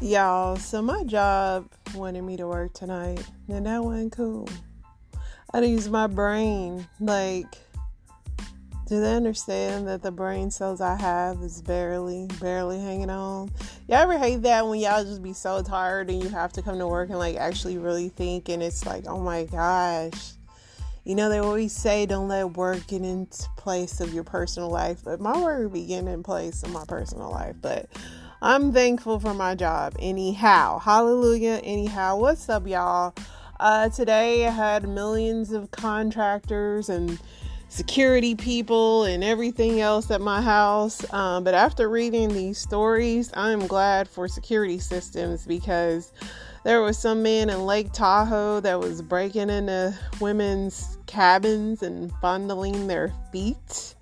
Y'all, so my job wanted me to work tonight, and that wasn't cool. I had to use my brain. Like, do they understand that the brain cells I have is barely, barely hanging on? Y'all ever hate that when y'all just be so tired and you have to come to work and like actually really think, and it's like, oh my gosh. You know, they always say don't let work get into place of your personal life, but my work be getting in place of my personal life. But I'm thankful for my job. Anyhow, hallelujah. Anyhow, what's up, y'all? Uh, today I had millions of contractors and security people and everything else at my house. Um, but after reading these stories, I'm glad for security systems because there was some man in Lake Tahoe that was breaking into women's cabins and fondling their feet,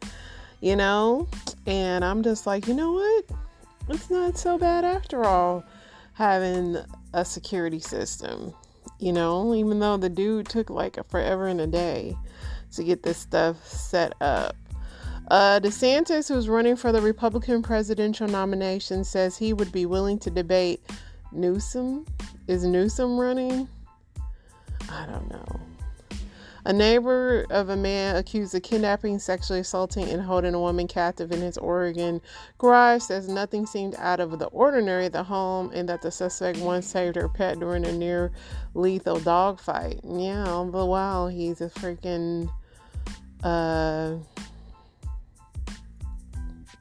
you know? And I'm just like, you know what? It's not so bad after all having a security system. You know, even though the dude took like a forever and a day to get this stuff set up. Uh, DeSantis, who's running for the Republican presidential nomination, says he would be willing to debate Newsom. Is Newsom running? I don't know. A neighbor of a man accused of kidnapping, sexually assaulting, and holding a woman captive in his Oregon garage says nothing seemed out of the ordinary at the home and that the suspect once saved her pet during a near lethal dogfight. Yeah, but wow, he's a freaking uh,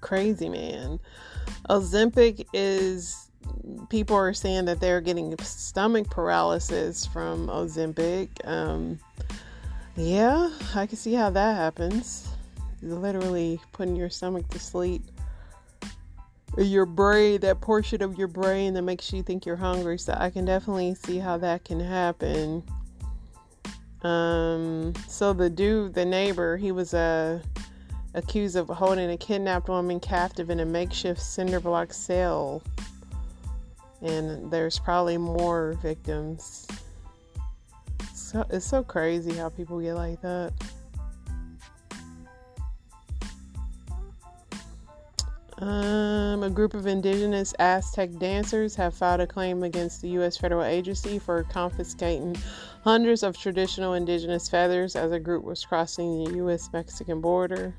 crazy man. Ozempic is people are saying that they're getting stomach paralysis from Ozempic. Um, yeah, I can see how that happens. Literally putting your stomach to sleep. Your brain, that portion of your brain that makes you think you're hungry. So I can definitely see how that can happen. Um, so the dude, the neighbor, he was uh, accused of holding a kidnapped woman captive in a makeshift cinder block cell. And there's probably more victims so it's so crazy how people get like that. Um, a group of indigenous Aztec dancers have filed a claim against the U.S. federal agency for confiscating hundreds of traditional indigenous feathers as a group was crossing the U.S. Mexican border.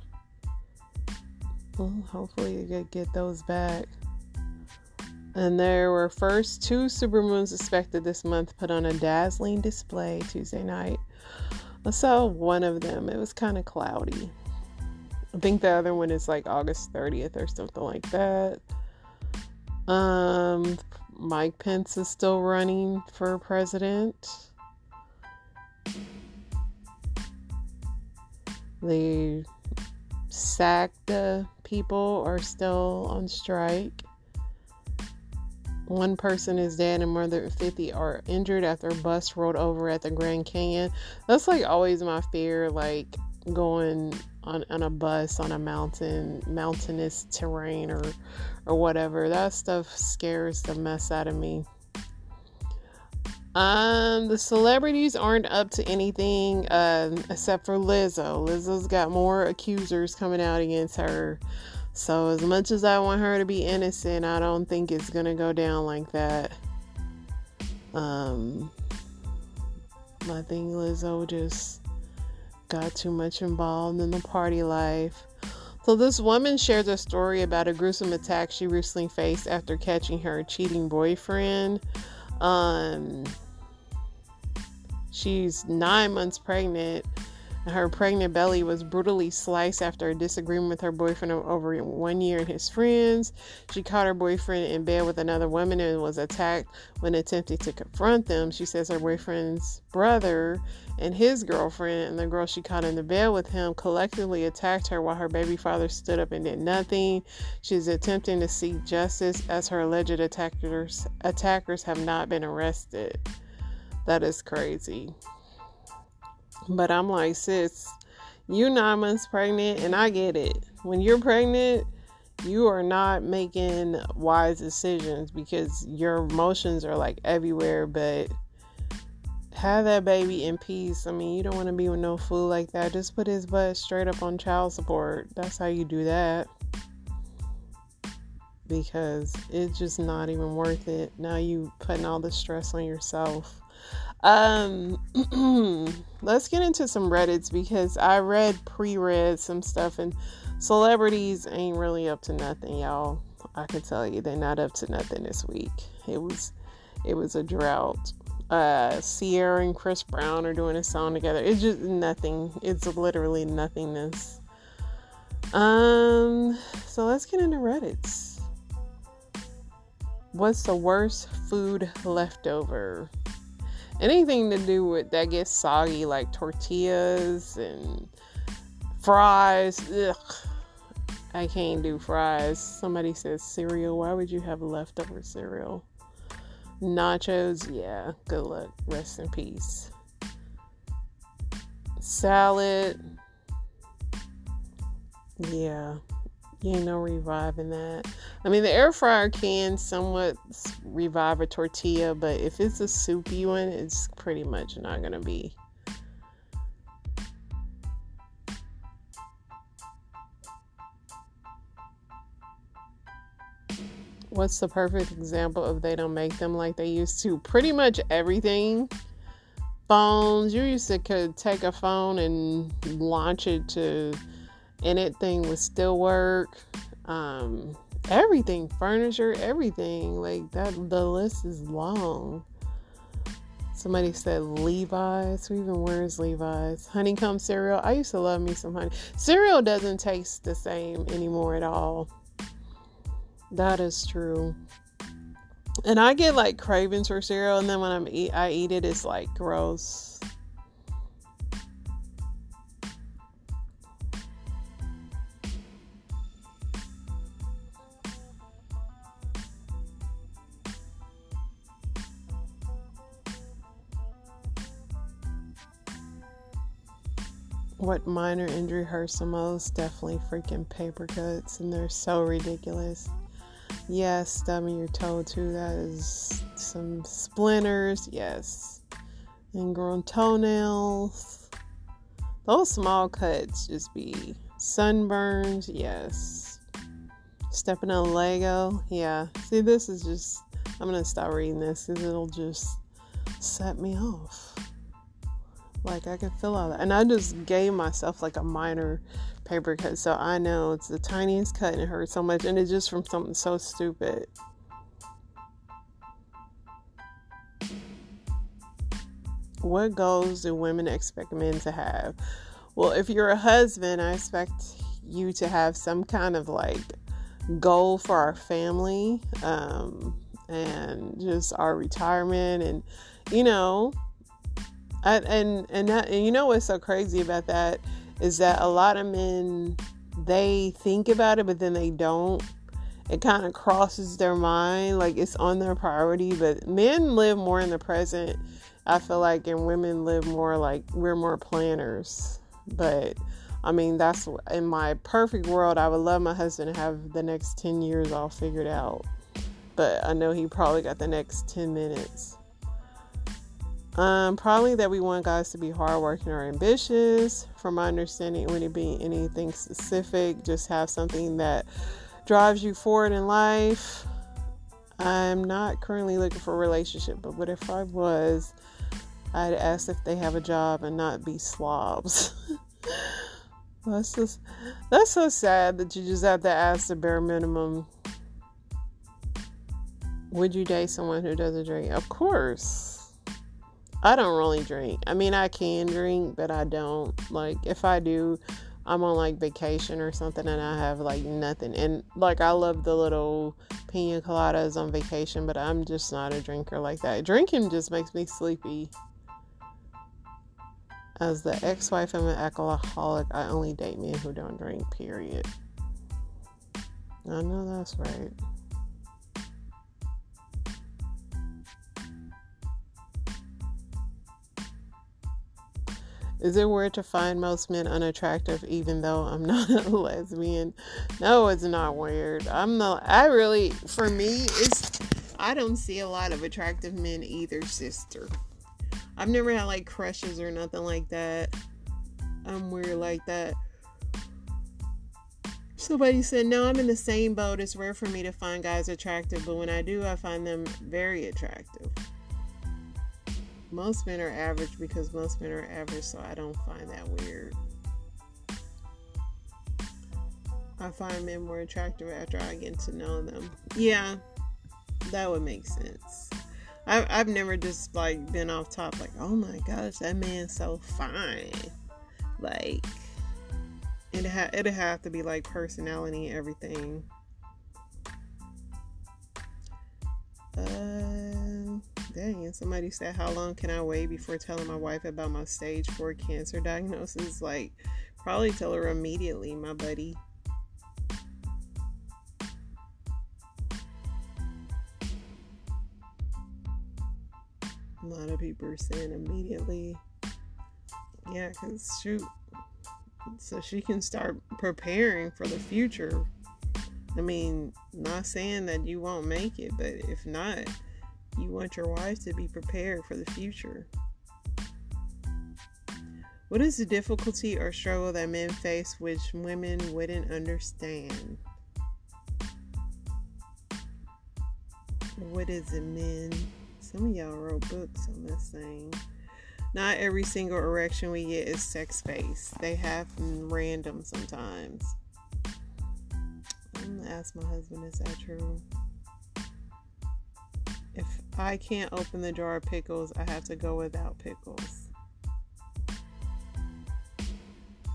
Well, hopefully, they get those back. And there were first two supermoons expected this month put on a dazzling display Tuesday night. I saw one of them. It was kind of cloudy. I think the other one is like August 30th or something like that. Um, Mike Pence is still running for president. The SAG-AFTRA people are still on strike. One person is dead and than 50 are injured after a bus rolled over at the Grand Canyon. That's like always my fear, like going on, on a bus on a mountain, mountainous terrain or, or whatever. That stuff scares the mess out of me. Um, the celebrities aren't up to anything uh, except for Lizzo. Lizzo's got more accusers coming out against her. So, as much as I want her to be innocent, I don't think it's going to go down like that. Um, I think Lizzo just got too much involved in the party life. So, this woman shares a story about a gruesome attack she recently faced after catching her cheating boyfriend. Um, she's nine months pregnant her pregnant belly was brutally sliced after a disagreement with her boyfriend over one year and his friends. She caught her boyfriend in bed with another woman and was attacked when attempting to confront them. She says her boyfriend's brother and his girlfriend and the girl she caught in the bed with him collectively attacked her while her baby father stood up and did nothing. She's attempting to seek justice as her alleged attackers attackers have not been arrested. That is crazy. But I'm like, sis, you're nine months pregnant, and I get it. When you're pregnant, you are not making wise decisions because your emotions are like everywhere, but have that baby in peace. I mean, you don't want to be with no fool like that. Just put his butt straight up on child support. That's how you do that. because it's just not even worth it. Now you putting all the stress on yourself. Um, let's get into some Reddits because I read pre-read some stuff and celebrities ain't really up to nothing, y'all. I can tell you they're not up to nothing this week. It was it was a drought. Uh Ciara and Chris Brown are doing a song together. It's just nothing. It's literally nothingness. Um so let's get into Reddits. What's the worst food leftover? Anything to do with that gets soggy like tortillas and fries. Ugh I can't do fries. Somebody says cereal. Why would you have leftover cereal? Nachos, yeah, good luck. Rest in peace. Salad, yeah, you ain't no reviving that. I mean, the air fryer can somewhat revive a tortilla, but if it's a soupy one, it's pretty much not gonna be what's the perfect example of they don't make them like they used to? Pretty much everything. Phones, you used to could take a phone and launch it to anything would still work. Um, everything, furniture, everything. Like that the list is long. Somebody said Levi's. Who even wears Levi's? Honeycomb cereal. I used to love me some honey. Cereal doesn't taste the same anymore at all. That is true. And I get like cravings for cereal, and then when I'm eat, I eat it, it's like gross. What minor injury hurts the most? Definitely freaking paper cuts, and they're so ridiculous. Yes, stubbing your toe too. That is some splinters. Yes. Ingrown toenails. Those small cuts just be sunburns. Yes. Stepping on Lego. Yeah. See, this is just. I'm to stop reading this because it'll just set me off. Like I can feel all that. And I just gave myself like a minor paper cut. So I know it's the tiniest cut and it hurts so much. And it's just from something so stupid. What goals do women expect men to have? Well, if you're a husband, I expect you to have some kind of like goal for our family um, and just our retirement and you know and and that, and you know what's so crazy about that is that a lot of men they think about it but then they don't. It kind of crosses their mind like it's on their priority but men live more in the present i feel like and women live more like we're more planners. But i mean that's in my perfect world i would love my husband to have the next 10 years all figured out. But i know he probably got the next 10 minutes um, probably that we want guys to be hardworking or ambitious. From my understanding, it wouldn't be anything specific, just have something that drives you forward in life. I'm not currently looking for a relationship, but what if I was? I'd ask if they have a job and not be slobs. that's just that's so sad that you just have to ask the bare minimum. Would you date someone who doesn't drink? Of course. I don't really drink. I mean, I can drink, but I don't. Like, if I do, I'm on like vacation or something and I have like nothing. And like, I love the little pina coladas on vacation, but I'm just not a drinker like that. Drinking just makes me sleepy. As the ex wife of an alcoholic, I only date men who don't drink, period. I know that's right. Is it weird to find most men unattractive even though I'm not a lesbian? No, it's not weird. I'm not I really for me it's I don't see a lot of attractive men either, sister. I've never had like crushes or nothing like that. I'm weird like that. Somebody said, No, I'm in the same boat. It's rare for me to find guys attractive, but when I do, I find them very attractive. Most men are average because most men are average, so I don't find that weird. I find men more attractive after I get to know them. Yeah, that would make sense. I've, I've never just like been off top like, oh my gosh, that man's so fine. Like, it ha- it'd have to be like personality and everything. Uh, dang, somebody said, How long can I wait before telling my wife about my stage 4 cancer diagnosis? Like, probably tell her immediately, my buddy. A lot of people are saying immediately. Yeah, because shoot. So she can start preparing for the future. I mean, not saying that you won't make it, but if not, you want your wife to be prepared for the future. What is the difficulty or struggle that men face which women wouldn't understand? What is it, men? Some of y'all wrote books on this thing. Not every single erection we get is sex based. They happen random sometimes. I'm gonna ask my husband, is that true? If I can't open the jar of pickles, I have to go without pickles.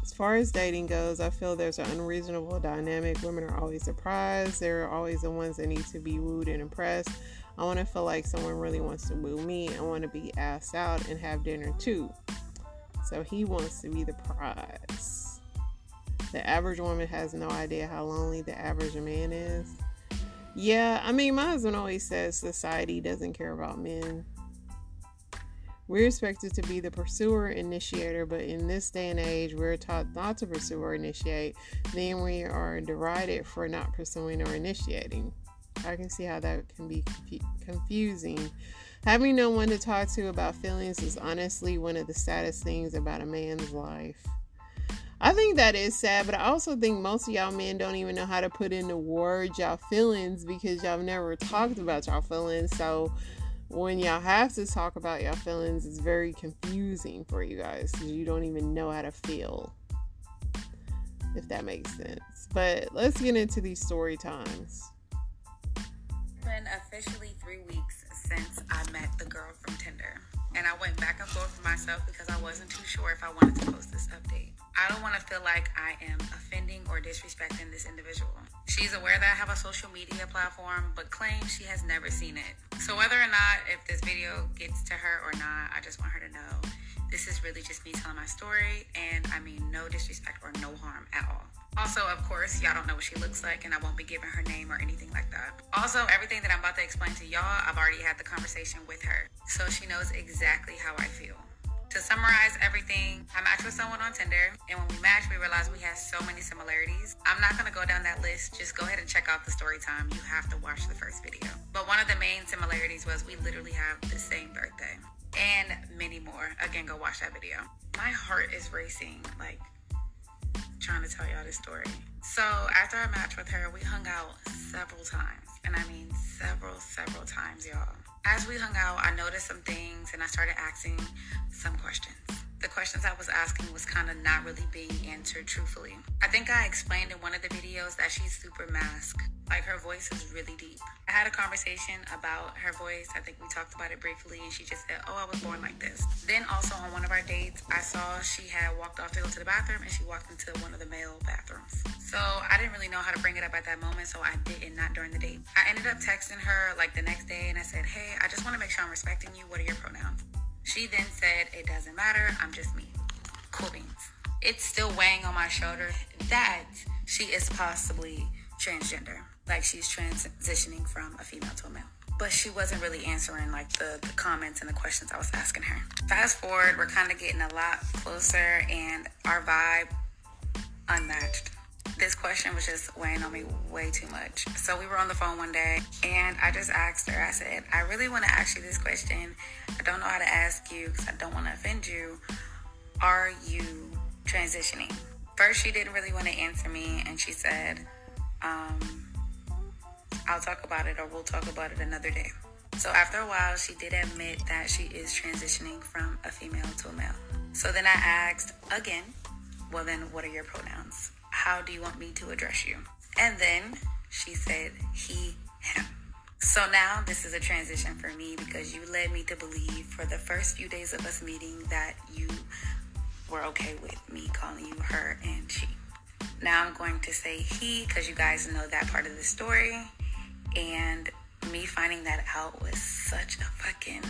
As far as dating goes, I feel there's an unreasonable dynamic. Women are always surprised. They're always the ones that need to be wooed and impressed. I want to feel like someone really wants to woo me. I want to be asked out and have dinner too. So he wants to be the prize. The average woman has no idea how lonely the average man is. Yeah, I mean, my husband always says society doesn't care about men. We're expected to be the pursuer initiator, but in this day and age, we're taught not to pursue or initiate. Then we are derided for not pursuing or initiating. I can see how that can be confusing. Having no one to talk to about feelings is honestly one of the saddest things about a man's life. I think that is sad, but I also think most of y'all men don't even know how to put into words y'all feelings because y'all never talked about y'all feelings. So when y'all have to talk about y'all feelings, it's very confusing for you guys because you don't even know how to feel. If that makes sense. But let's get into these story times It's been officially three weeks since I met the girl from Tinder. And I went back and forth with myself because I wasn't too sure if I wanted to post this update. I don't want to feel like I am offending or disrespecting this individual. She's aware that I have a social media platform, but claims she has never seen it. So, whether or not if this video gets to her or not, I just want her to know this is really just me telling my story, and I mean no disrespect or no harm at all. Also, of course, y'all don't know what she looks like, and I won't be giving her name or anything like that. Also, everything that I'm about to explain to y'all, I've already had the conversation with her, so she knows exactly how I feel. To summarize everything, I matched with someone on Tinder, and when we matched, we realized we had so many similarities. I'm not gonna go down that list, just go ahead and check out the story time. You have to watch the first video. But one of the main similarities was we literally have the same birthday, and many more. Again, go watch that video. My heart is racing, like trying to tell y'all this story. So after I matched with her, we hung out several times. And I mean several, several times, y'all. As we hung out, I noticed some things and I started asking some questions. The questions I was asking was kind of not really being answered truthfully. I think I explained in one of the videos that she's super mask. Like her voice is really deep. I had a conversation about her voice. I think we talked about it briefly, and she just said, Oh, I was born like this. Then, also on one of our dates, I saw she had walked off to go to the bathroom and she walked into one of the male bathrooms. So I didn't really know how to bring it up at that moment, so I didn't, not during the date. I ended up texting her like the next day and I said, Hey, I just want to make sure I'm respecting you. What are your pronouns? She then said, It doesn't matter. I'm just me. Cool beans. It's still weighing on my shoulder that she is possibly transgender like she's transitioning from a female to a male. But she wasn't really answering like the, the comments and the questions I was asking her. Fast forward, we're kind of getting a lot closer and our vibe unmatched. This question was just weighing on me way too much. So we were on the phone one day and I just asked her, I said, I really want to ask you this question. I don't know how to ask you because I don't want to offend you. Are you transitioning? First, she didn't really want to answer me, and she said, um, I'll talk about it or we'll talk about it another day. So after a while, she did admit that she is transitioning from a female to a male. So then I asked again, well, then what are your pronouns? How do you want me to address you? And then she said, he, him. So now this is a transition for me because you led me to believe for the first few days of us meeting that you were okay with me calling you her and she. Now I'm going to say he because you guys know that part of the story. And me finding that out was such a fucking.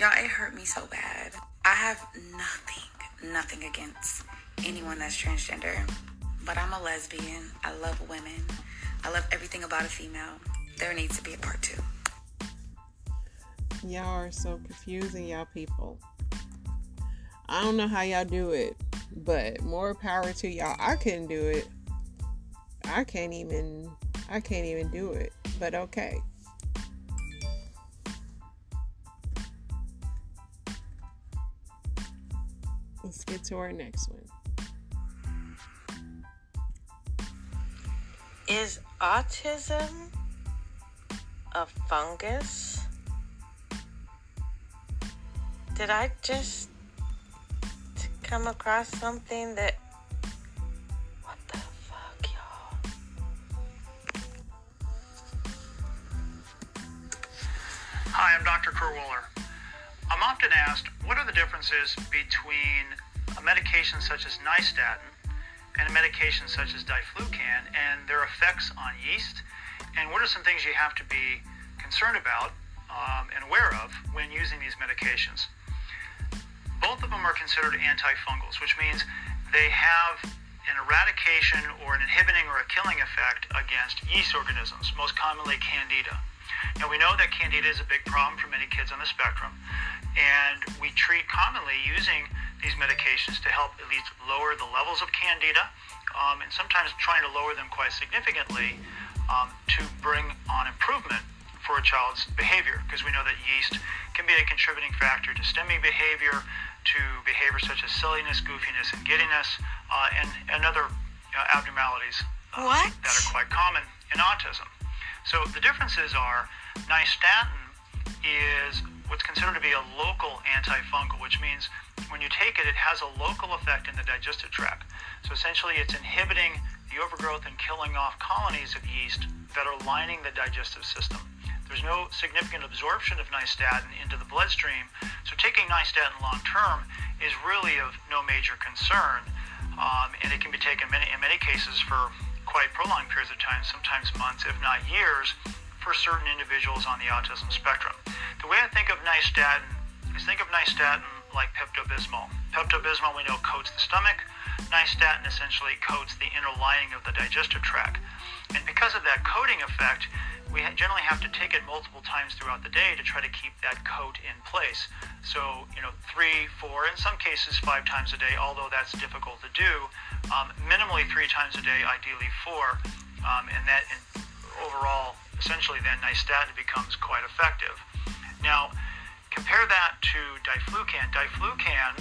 Y'all, it hurt me so bad. I have nothing, nothing against anyone that's transgender, but I'm a lesbian. I love women. I love everything about a female. There needs to be a part two. Y'all are so confusing, y'all people. I don't know how y'all do it, but more power to y'all. I couldn't do it. I can't even I can't even do it. But okay. Let's get to our next one. Is autism a fungus? Did I just come across something that. What the fuck, y'all? Hi, I'm Dr. Kurt Woeller. I'm often asked what are the differences between a medication such as nystatin and medications such as diflucan and their effects on yeast, and what are some things you have to be concerned about um, and aware of when using these medications. Both of them are considered antifungals, which means they have an eradication or an inhibiting or a killing effect against yeast organisms, most commonly candida. Now, we know that candida is a big problem for many kids on the spectrum, and we treat commonly using these medications to help at least lower the levels of candida, um, and sometimes trying to lower them quite significantly um, to bring on improvement for a child's behavior, because we know that yeast can be a contributing factor to stimmy behavior, to behaviors such as silliness, goofiness, and giddiness, uh, and, and other uh, abnormalities uh, that are quite common in autism. So the differences are nystatin is what's considered to be a local antifungal, which means when you take it, it has a local effect in the digestive tract. So essentially, it's inhibiting the overgrowth and killing off colonies of yeast that are lining the digestive system. There's no significant absorption of nystatin into the bloodstream, so taking nystatin long term is really of no major concern, um, and it can be taken many, in many cases for quite prolonged periods of time, sometimes months, if not years, for certain individuals on the autism spectrum. The way I think of nystatin is think of nystatin like Pepto-Bismol. Pepto-Bismol we know coats the stomach. Nystatin essentially coats the inner lining of the digestive tract. And because of that coating effect, we generally have to take it multiple times throughout the day to try to keep that coat in place. So, you know, three, four, in some cases five times a day, although that's difficult to do. Um, minimally three times a day, ideally four. Um, and that and essentially, then nystatin becomes quite effective. Now, compare that to diflucan. Diflucan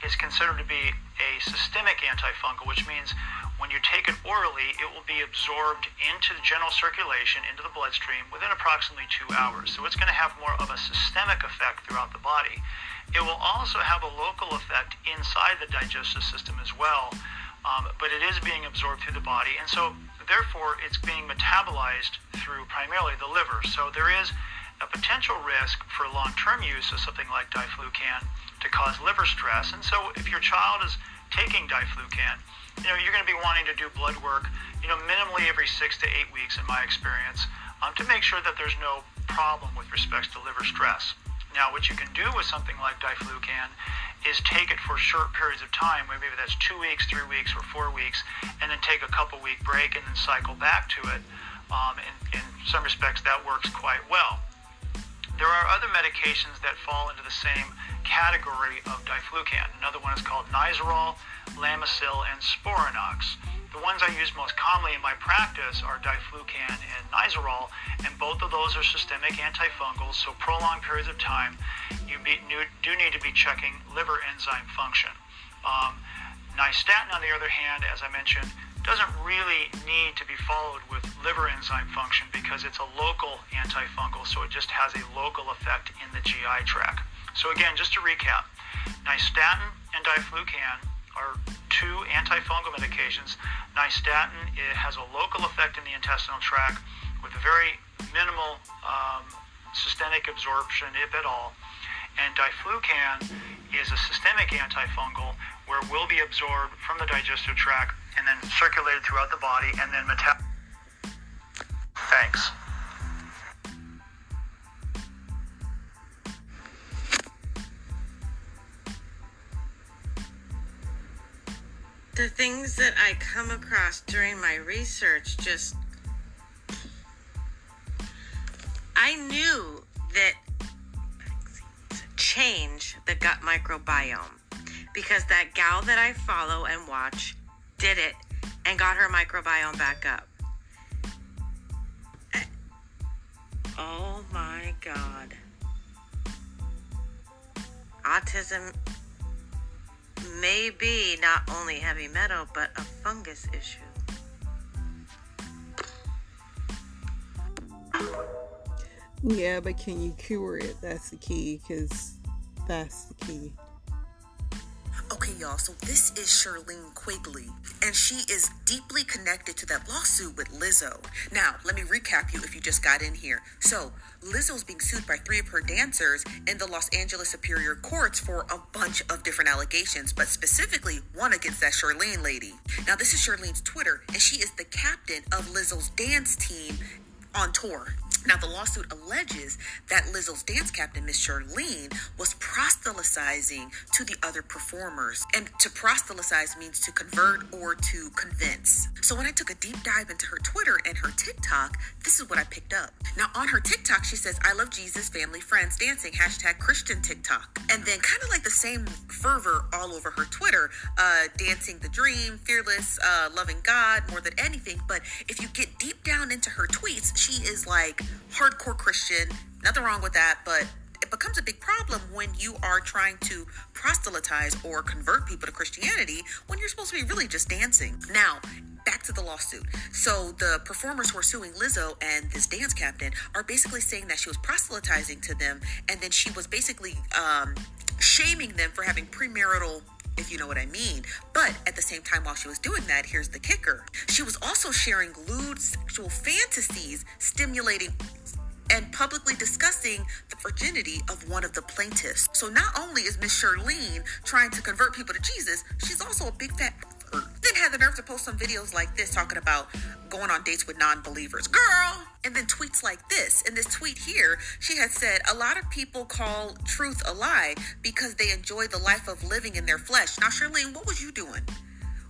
is considered to be a systemic antifungal, which means when you take it orally, it will be absorbed into the general circulation, into the bloodstream, within approximately two hours. So it's going to have more of a systemic effect throughout the body. It will also have a local effect inside the digestive system as well, um, but it is being absorbed through the body, and so therefore it's being metabolized through primarily the liver. So there is a potential risk for long-term use of something like diflucan to cause liver stress. And so if your child is taking diflucan, you know, you're going to be wanting to do blood work, you know, minimally every six to eight weeks, in my experience, um, to make sure that there's no problem with respect to liver stress. Now, what you can do with something like diflucan is take it for short periods of time, maybe that's two weeks, three weeks, or four weeks, and then take a couple week break and then cycle back to it. Um, in, in some respects, that works quite well. There are other medications that fall into the same category of diflucan. Another one is called Nizoral Lamisil, and Sporanox. The ones I use most commonly in my practice are diflucan and Nizoral, and both of those are systemic antifungals, so prolonged periods of time, you be, do need to be checking liver enzyme function. Um, Nystatin, on the other hand, as I mentioned, doesn't really need to be followed with liver enzyme function because it's a local antifungal, so it just has a local effect in the GI tract. So again, just to recap, nystatin and diflucan are two antifungal medications. Nystatin it has a local effect in the intestinal tract with very minimal um, systemic absorption, if at all. And diflucan is a systemic antifungal where it will be absorbed from the digestive tract and then circulated throughout the body and then metabolized. Thanks. The things that I come across during my research just. I knew that change the gut microbiome because that gal that I follow and watch did it and got her microbiome back up. Oh my god. Autism may be not only heavy metal, but a fungus issue. Yeah, but can you cure it? That's the key, because that's the key. Y'all, so this is Charlene Quigley, and she is deeply connected to that lawsuit with Lizzo. Now, let me recap you if you just got in here. So, Lizzo's being sued by three of her dancers in the Los Angeles Superior Courts for a bunch of different allegations, but specifically one against that Charlene lady. Now, this is Charlene's Twitter, and she is the captain of Lizzo's dance team on tour. Now, the lawsuit alleges that Lizzo's dance captain, Miss Charlene, was proselytizing to the other performers. And to proselytize means to convert or to convince. So, when I took a deep dive into her Twitter and her TikTok, this is what I picked up. Now, on her TikTok, she says, I love Jesus, family, friends, dancing, hashtag Christian TikTok. And then, kind of like the same fervor all over her Twitter, uh, dancing the dream, fearless, uh, loving God more than anything. But if you get deep down into her tweets, she is like, hardcore Christian. Nothing wrong with that, but it becomes a big problem when you are trying to proselytize or convert people to Christianity when you're supposed to be really just dancing. Now, back to the lawsuit. So the performers who are suing Lizzo and this dance captain are basically saying that she was proselytizing to them, and then she was basically um, shaming them for having premarital if you know what I mean. But at the same time, while she was doing that, here's the kicker. She was also sharing lewd sexual fantasies, stimulating and publicly discussing the virginity of one of the plaintiffs. So not only is Miss Charlene trying to convert people to Jesus, she's also a big fat. Then had the nerve to post some videos like this talking about going on dates with non-believers. Girl! And then tweets like this. In this tweet here, she had said, a lot of people call truth a lie because they enjoy the life of living in their flesh. Now, Charlene, what was you doing?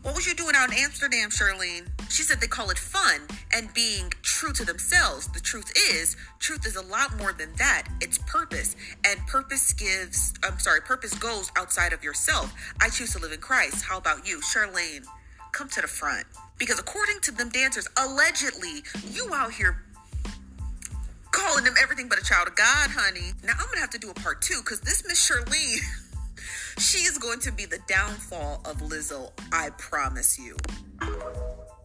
What was you doing out in Amsterdam, Charlene? She said they call it fun and being true to themselves. The truth is, truth is a lot more than that. It's purpose. And purpose gives, I'm sorry, purpose goes outside of yourself. I choose to live in Christ. How about you, Charlene? Come to the front. Because according to them dancers, allegedly, you out here calling them everything but a child of God, honey. Now I'm gonna have to do a part two because this Miss Shirley, She is going to be the downfall of Lizzo, I promise you.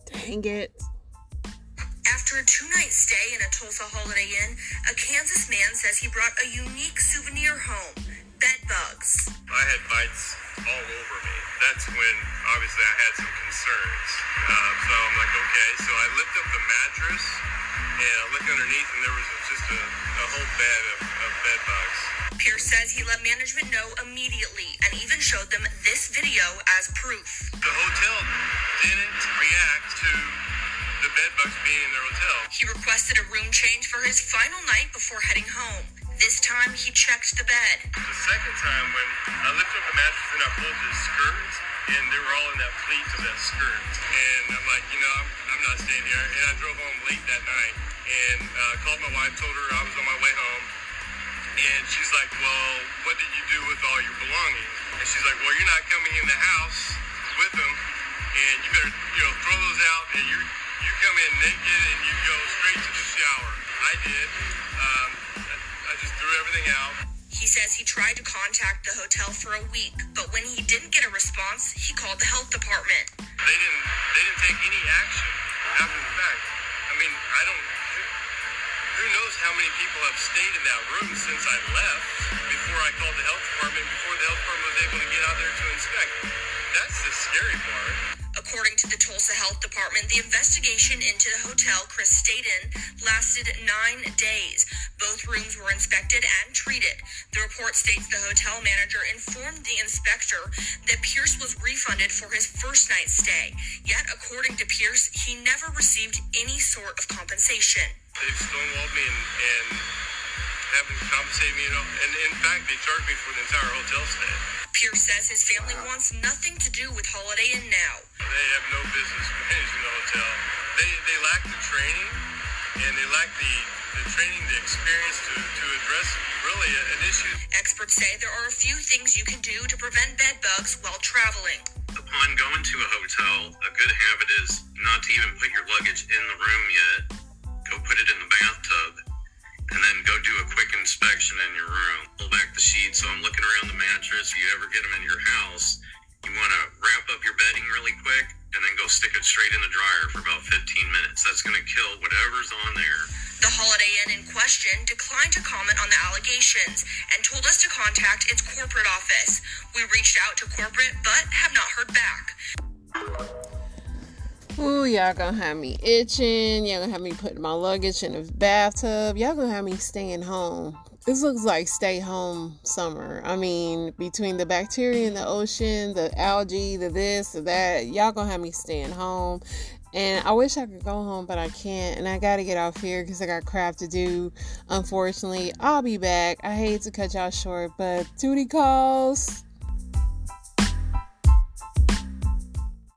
Dang it. After a two night stay in a Tulsa Holiday Inn, a Kansas man says he brought a unique souvenir home bed bugs. I had bites all over me. That's when obviously I had some concerns. Uh, so I'm like, okay. So I lift up the mattress and I look underneath, and there was just a, a whole bed of, of bed bugs. Pierce says he let management know immediately and even showed them this video as proof. The hotel didn't react to the bed bugs being in their hotel. He requested a room change for his final night before heading home. This time he checked the bed. The second time when I lifted up the mattress and I pulled the skirt, and they were all in that pleat of that skirt. And I'm like, you know, I'm, I'm not staying here. And I drove home late that night and uh, called my wife, told her I was on my way home. And she's like, well, what did you do with all your belongings? And she's like, well, you're not coming in the house with them, and you better, you know, throw those out. And you you come in naked and you go straight to the shower. I did. Um, I, I just threw everything out. He says he tried to contact the hotel for a week, but when he didn't get a response, he called the health department. They didn't they didn't take any action after the fact. I mean, I don't who knows how many people have stayed in that room since I left before I called the health department, before the health department was able to get out there to inspect. That's the scary part. According to the Tulsa Health Department, the investigation into the hotel Chris stayed in lasted nine days. Both rooms were inspected and treated. The report states the hotel manager informed the inspector that Pierce was refunded for his first night's stay. Yet, according to Pierce, he never received any sort of compensation. They've stonewalled me and, and haven't compensated me, you know. And in fact, they charged me for the entire hotel stay. Pierce says his family wants nothing to do with Holiday Inn now. They have no business managing the hotel. They they lack the training, and they lack the, the training, the experience to, to address really an issue. Experts say there are a few things you can do to prevent bed bugs while traveling. Upon going to a hotel, a good habit is not to even put your luggage in the room yet. Go put it in the bathtub, and then go do a quick inspection in your room. Pull back the sheets. So I'm looking around the mattress. If you ever get them in your house, you want to wrap up your bedding really quick and then go stick it straight in the dryer for about 15 minutes. That's going to kill whatever's on there. The Holiday Inn in question declined to comment on the allegations and told us to contact its corporate office. We reached out to corporate but have not heard back. Ooh, y'all gonna have me itching. Y'all gonna have me putting my luggage in the bathtub. Y'all gonna have me staying home. This looks like stay home summer. I mean, between the bacteria in the ocean, the algae, the this, the that, y'all gonna have me staying home. And I wish I could go home, but I can't. And I gotta get off here because I got crap to do. Unfortunately, I'll be back. I hate to cut y'all short, but duty calls.